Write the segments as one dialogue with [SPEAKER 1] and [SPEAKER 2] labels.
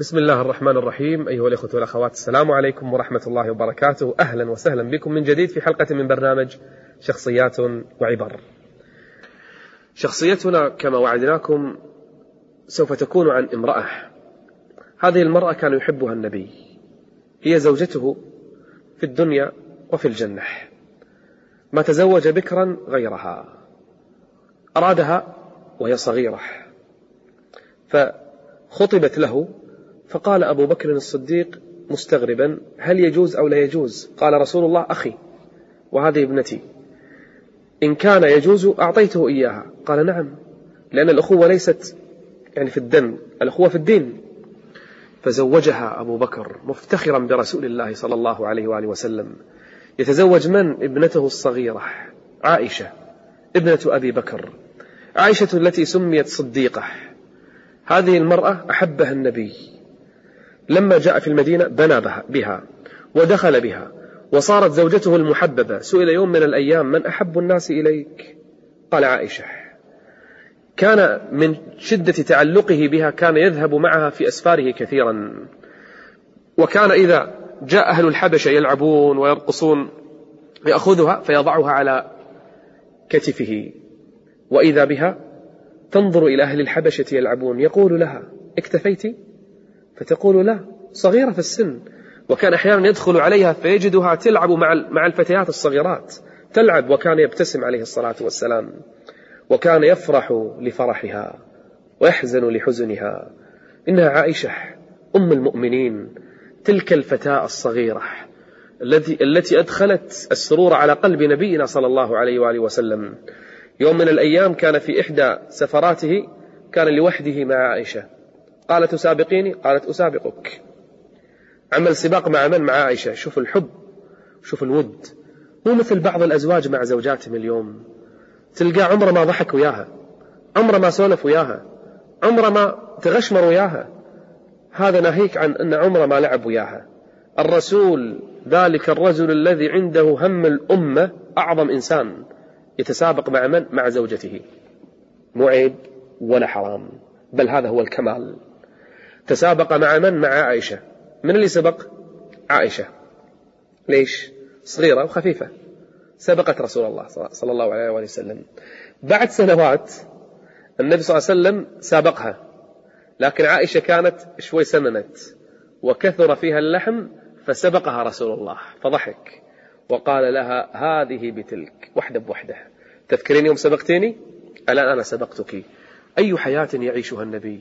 [SPEAKER 1] بسم الله الرحمن الرحيم. أيها الأخوة والأخوات السلام عليكم ورحمة الله وبركاته. أهلا وسهلا بكم من جديد في حلقة من برنامج شخصيات وعبر. شخصيتنا كما وعدناكم سوف تكون عن امرأة. هذه المرأة كان يحبها النبي. هي زوجته في الدنيا وفي الجنة. ما تزوج بكرا غيرها. أرادها وهي صغيرة. فخطبت له فقال أبو بكر الصديق مستغربا هل يجوز أو لا يجوز؟ قال رسول الله أخي وهذه ابنتي. إن كان يجوز أعطيته إياها. قال نعم لأن الأخوة ليست يعني في الدم الأخوة في الدين. فزوجها أبو بكر مفتخرا برسول الله صلى الله عليه وآله وسلم. يتزوج من؟ ابنته الصغيرة عائشة ابنة أبي بكر. عائشة التي سميت صديقة. هذه المرأة أحبها النبي. لما جاء في المدينة بنى بها ودخل بها وصارت زوجته المحببة. سئل يوم من الأيام من أحب الناس إليك؟ قال عائشة. كان من شدة تعلقه بها كان يذهب معها في أسفاره كثيرا. وكان إذا جاء أهل الحبشة يلعبون ويرقصون يأخذها فيضعها على كتفه. وإذا بها تنظر إلى أهل الحبشة يلعبون. يقول لها اكتفيت؟ فتقول لا صغيرة في السن. وكان أحيانا يدخل عليها فيجدها تلعب مع الفتيات الصغيرات تلعب وكان يبتسم عليه الصلاة والسلام. وكان يفرح لفرحها ويحزن لحزنها. إنها عائشة أم المؤمنين تلك الفتاة الصغيرة التي التي أدخلت السرور على قلب نبينا صلى الله عليه وآله وسلم. يوم من الأيام كان في إحدى سفراته كان لوحده مع عائشة. قال تسابقيني قالت أسابقك. عمل سباق مع من؟ مع عائشة. شوف الحب شوف الود. مو مثل بعض الأزواج مع زوجاتهم اليوم. تلقى عمره ما ضحك وياها عمره ما سولف وياها عمره ما تغشمر وياها. هذا ناهيك عن أن عمره ما لعب وياها. الرسول ذلك الرجل الذي عنده هم الأمة أعظم إنسان يتسابق مع من؟ مع زوجته. مو عيب ولا حرام بل هذا هو الكمال. تسابق مع من؟ مع عائشة. من اللي سبق؟ عائشة. ليش؟ صغيرة وخفيفة. سبقت رسول الله صلى الله عليه وسلم. بعد سنوات النبي صلى الله عليه وسلم سابقها. لكن عائشة كانت شوي سمنت وكثر فيها اللحم فسبقها رسول الله. فضحك. وقال لها هذه بتلك. وحدة بوحدة تذكرين يوم سبقتيني؟ الآن أنا سبقتك. أي حياة يعيشها النبي؟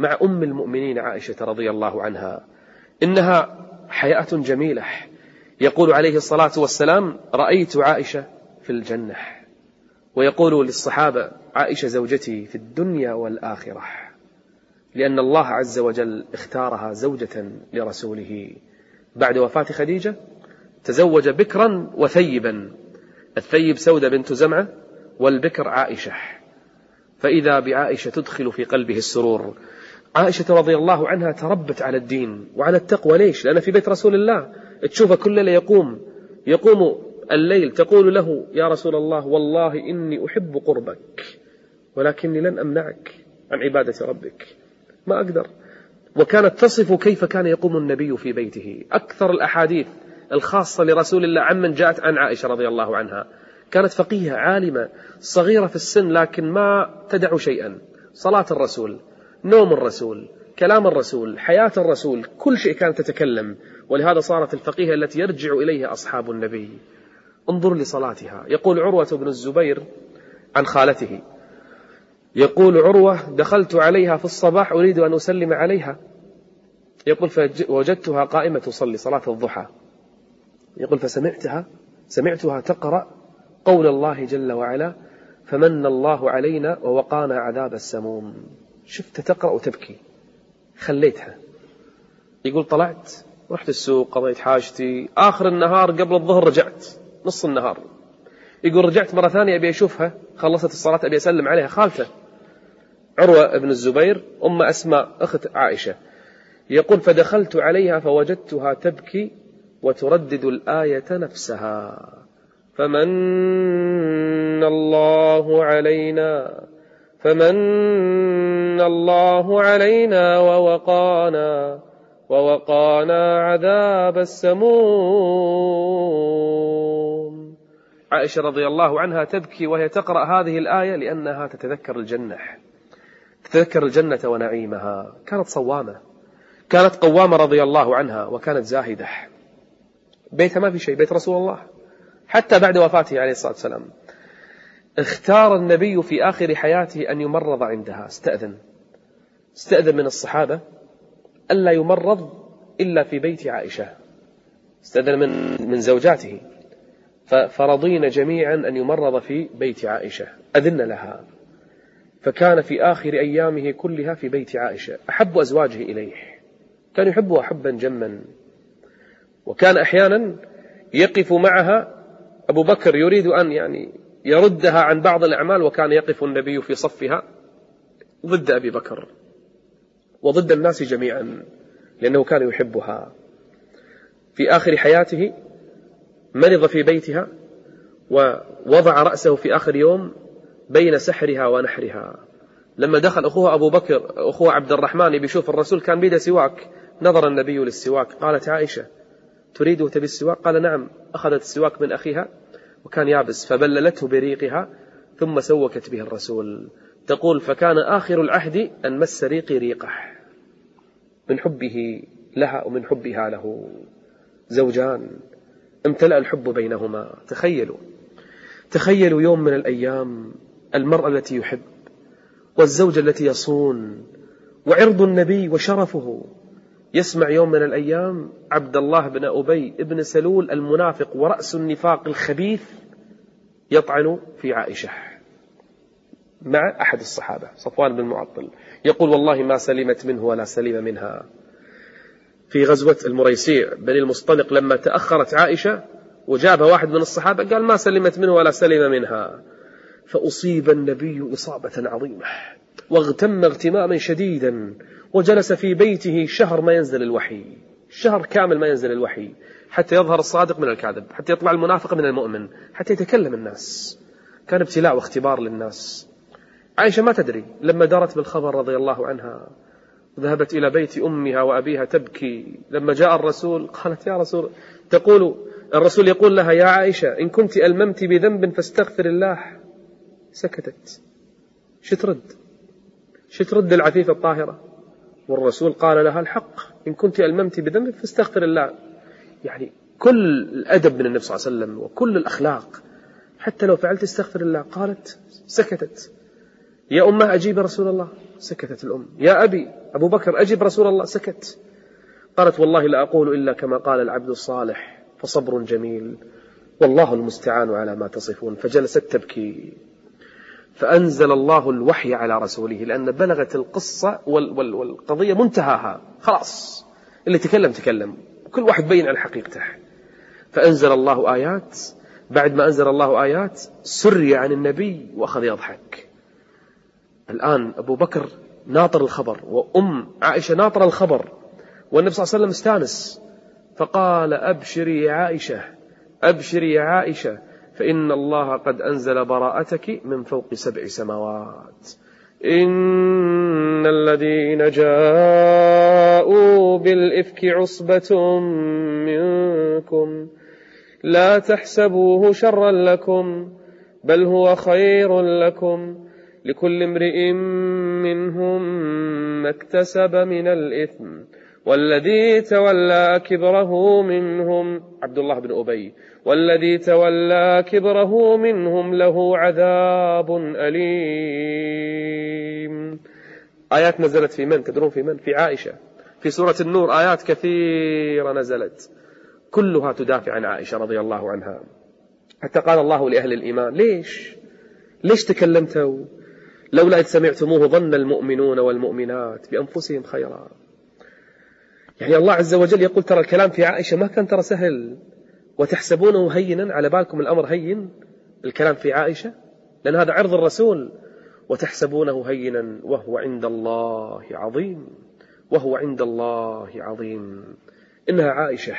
[SPEAKER 1] مع أم المؤمنين عائشة رضي الله عنها إنها حياة جميلة. يقول عليه الصلاة والسلام رأيت عائشة في الجنة ويقول للصحابة عائشة زوجتي في الدنيا والآخرة لأن الله عز وجل اختارها زوجة لرسوله. بعد وفاة خديجة تزوج بكرا وثيبا. الثيب سودة بنت زمعة والبكر عائشة. فإذا بعائشة تدخل في قلبه السرور عائشة رضي الله عنها تربت على الدين وعلى التقوى. ليش؟ لأن في بيت رسول الله. تشوفه كل ليلة يقوم يقوم الليل تقول له يا رسول الله والله إني أحب قربك ولكني لن أمنعك عن عبادة ربك. ما أقدر. وكانت تصف كيف كان يقوم النبي في بيته. أكثر الأحاديث الخاصة لرسول الله عمن جاءت عن عائشة رضي الله عنها. كانت فقيهة عالمة صغيرة في السن لكن ما تدع شيئا. صلاة الرسول. نوم الرسول كلام الرسول حياة الرسول كل شيء كانت تتكلم. ولهذا صارت الفقيهة التي يرجع إليها أصحاب النبي. انظر لصلاتها. يقول عروة بن الزبير عن خالته. يقول عروة دخلت عليها في الصباح أريد أن أسلم عليها. يقول فوجدتها قائمة تصلي صلاة الضحى. يقول فسمعتها سمعتها تقرأ قول الله جل وعلا فمن الله علينا ووقانا عذاب السموم. شفت تقرأ وتبكي. خليتها. يقول طلعت رحت السوق قضيت حاجتي. آخر النهار قبل الظهر رجعت نص النهار. يقول رجعت مرة ثانية أبي أشوفها. خلصت الصلاة أبي أسلم عليها. خالته عروة بن الزبير أم أسماء أخت عائشة. يقول فدخلت عليها فوجدتها تبكي وتردد الآية نفسها. فمن الله علينا؟ فمن الله علينا ووقانا ووقانا عذاب السموم. عائشة رضي الله عنها تبكي وهي تقرأ هذه الآية لأنها تتذكر الجنة. تتذكر الجنة ونعيمها. كانت صوامة. كانت قوامة رضي الله عنها وكانت زاهدة. بيتها ما في شيء بيت رسول الله. حتى بعد وفاته عليه الصلاة والسلام. اختار النبي في آخر حياته أن يمرض عندها. استأذن. استأذن من الصحابة ألا يمرض إلا في بيت عائشة. استأذن من من زوجاته. فرضين جميعا أن يمرض في بيت عائشة. أذن لها. فكان في آخر أيامه كلها في بيت عائشة. أحب أزواجه إليه. كان يحبها حبا جما. وكان أحيانا يقف معها أبو بكر يريد أن يعني يردها عن بعض الأعمال وكان يقف النبي في صفها ضد أبي بكر وضد الناس جميعا لأنه كان يحبها. في آخر حياته مرض في بيتها ووضع رأسه في آخر يوم بين سحرها ونحرها. لما دخل أخوها أبو بكر أخوها عبد الرحمن بيشوف الرسول كان بيده سواك نظر النبي للسواك قالت عائشة تريد تبي السواك؟ قال نعم أخذت السواك من أخيها. وكان يابس فبللته بريقها ثم سوكت به الرسول. تقول فكان آخر العهد أن مس ريقي ريقه من حبه لها ومن حبها له زوجان امتلأ الحب بينهما. تخيلوا تخيلوا يوم من الأيام المرأة التي يحب والزوجة التي يصون وعرض النبي وشرفه. يسمع يوم من الأيام عبد الله بن أبي بن سلول المنافق ورأس النفاق الخبيث يطعن في عائشة مع أحد الصحابة صفوان بن معطل. يقول والله ما سلمت منه ولا سلم منها. في غزوة المريسيع بني المصطلق لما تأخرت عائشة وجابها واحد من الصحابة قال ما سلمت منه ولا سلم منها. فأصيب النبي إصابة عظيمة. واغتم اغتماما شديدا وجلس في بيته شهر ما ينزل الوحي شهر كامل ما ينزل الوحي حتى يظهر الصادق من الكاذب حتى يطلع المنافق من المؤمن حتى يتكلم الناس. كان ابتلاء واختبار للناس. عائشة ما تدري لما دارت بالخبر رضي الله عنها ذهبت إلى بيت أمها وأبيها تبكي. لما جاء الرسول قالت يا رسول تقول الرسول يقول لها يا عائشة إن كنت ألممت بذنب فاستغفر الله. سكتت. شو شو ترد العفيفة الطاهرة؟ والرسول قال لها الحق إن كنت ألممت بذنب فاستغفر الله. يعني كل الأدب من النبي صلى الله عليه وسلم وكل الأخلاق حتى لو فعلت استغفر الله قالت سكتت. يا أمة أجيب رسول الله؟ سكتت الأم. يا أبي أبو بكر أجب رسول الله؟ سكت. قالت والله لا أقول إلا كما قال العبد الصالح فصبر جميل والله المستعان على ما تصفون. فجلست تبكي. فأنزل الله الوحي على رسوله لأن بلغت القصة والقضية منتهاها. خلاص. اللي تكلم تكلم. كل واحد بين عن حقيقته. فأنزل الله آيات. بعد ما أنزل الله آيات سري عن النبي وأخذ يضحك. الآن أبو بكر ناطر الخبر وأم عائشة ناطر الخبر والنبي صلى الله عليه وسلم استانس. فقال أبشري يا عائشة أبشري يا عائشة. فإن الله قد أنزل براءتك من فوق سبع سماوات. إن الذين جاءوا بالإفك عصبة منكم لا تحسبوه شرا لكم بل هو خير لكم لكل امرئ منهم ما اكتسب من الإثم. والذي تولى كبره منهم عبد الله بن أبي والذي تولى كبره منهم له عذاب أليم. آيات نزلت في من؟ تدرون في من؟ في عائشة. في سورة النور آيات كثيرة نزلت. كلها تدافع عن عائشة رضي الله عنها. حتى قال الله لأهل الإيمان ليش؟ ليش تكلمتوا؟ لولا إذ سمعتموه ظن المؤمنون والمؤمنات بأنفسهم خيرا. يعني الله عز وجل يقول ترى الكلام في عائشة ما كان ترى سهل وتحسبونه هينا على بالكم الأمر هين الكلام في عائشة؟ لأن هذا عرض الرسول. وتحسبونه هينا وهو عند الله عظيم. وهو عند الله عظيم. إنها عائشة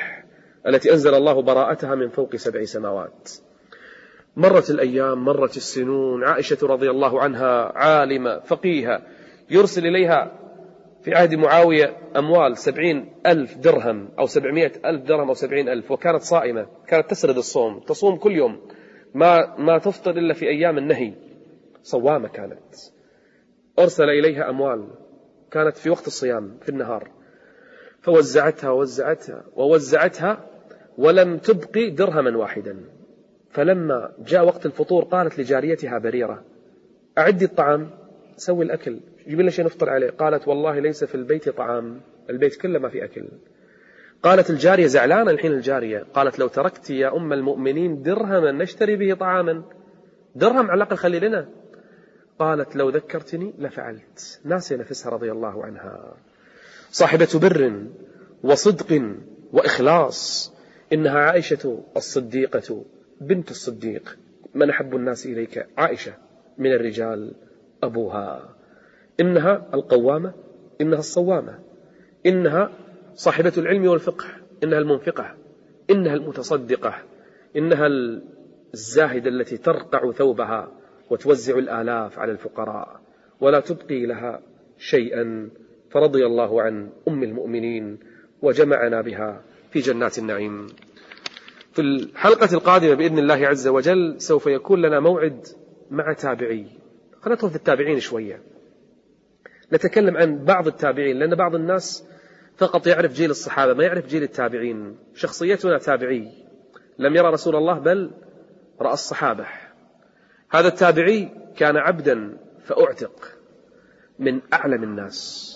[SPEAKER 1] التي أنزل الله براءتها من فوق سبع سماوات. مرت الأيام مرت السنون. عائشة رضي الله عنها عالمة فقيهة يرسل إليها في عهد معاوية أموال سبعين ألف درهم أو سبعمائة ألف درهم أو سبعين ألف وكانت صائمة كانت تسرد الصوم تصوم كل يوم. ما, ما تفطر إلا في أيام النهي. صوامة كانت. أرسل إليها أموال. كانت في وقت الصيام في النهار. فوزعتها ووزعتها ووزعتها ولم تبقي درهما واحدا. فلما جاء وقت الفطور قالت لجاريتها بريرة أعدي الطعام؟ سوي الأكل. جيب لنا شيء نفطر عليه. قالت والله ليس في البيت طعام. البيت كله ما في أكل. قالت الجارية زعلانة الحين الجارية. قالت لو تركت يا أم المؤمنين درهما نشتري به طعاما. درهم على الأقل خلي لنا. قالت لو ذكرتني لفعلت. ناسي نفسها رضي الله عنها. صاحبة بر وصدق وإخلاص. إنها عائشة الصديقة بنت الصديق. من أحب الناس إليك؟ عائشة من الرجال. أبوها. إنها القوامة إنها الصوامة. إنها صاحبة العلم والفقه إنها المنفقة إنها المتصدقة إنها الزاهدة التي ترقع ثوبها وتوزع الآلاف على الفقراء ولا تبقي لها شيئا. فرضي الله عن أم المؤمنين وجمعنا بها في جنات النعيم. في الحلقة القادمة بإذن الله عز وجل سوف يكون لنا موعد مع تابعي. خلينا ندخل في التابعين شوية. نتكلم عن بعض التابعين لأن بعض الناس فقط يعرف جيل الصحابة ما يعرف جيل التابعين. شخصيتنا تابعي. لم يرى رسول الله بل رأى الصحابة. هذا التابعي كان عبدا فأعتق من أعلم الناس.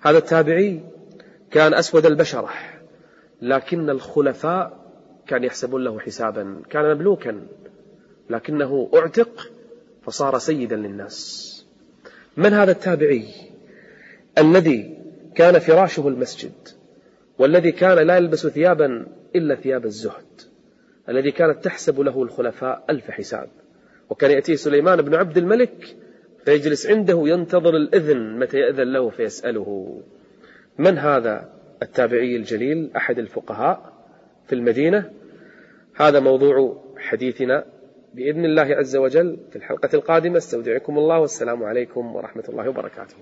[SPEAKER 1] هذا التابعي كان أسود البشرة لكن الخلفاء كان يحسبون له حسابا. كان مملوكا لكنه أعتق فصار سيدا للناس. من هذا التابعي؟ الذي كان فراشه المسجد والذي كان لا يلبس ثيابا إلا ثياب الزهد الذي كانت تحسب له الخلفاء ألف حساب. وكان يأتيه سليمان بن عبد الملك فيجلس عنده ينتظر الإذن متى يأذن له فيسأله. من هذا التابعي الجليل؟ أحد الفقهاء في المدينة. هذا موضوع حديثنا بإذن الله عز وجل في الحلقة القادمة. استودعكم الله والسلام عليكم ورحمة الله وبركاته.